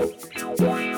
Bye.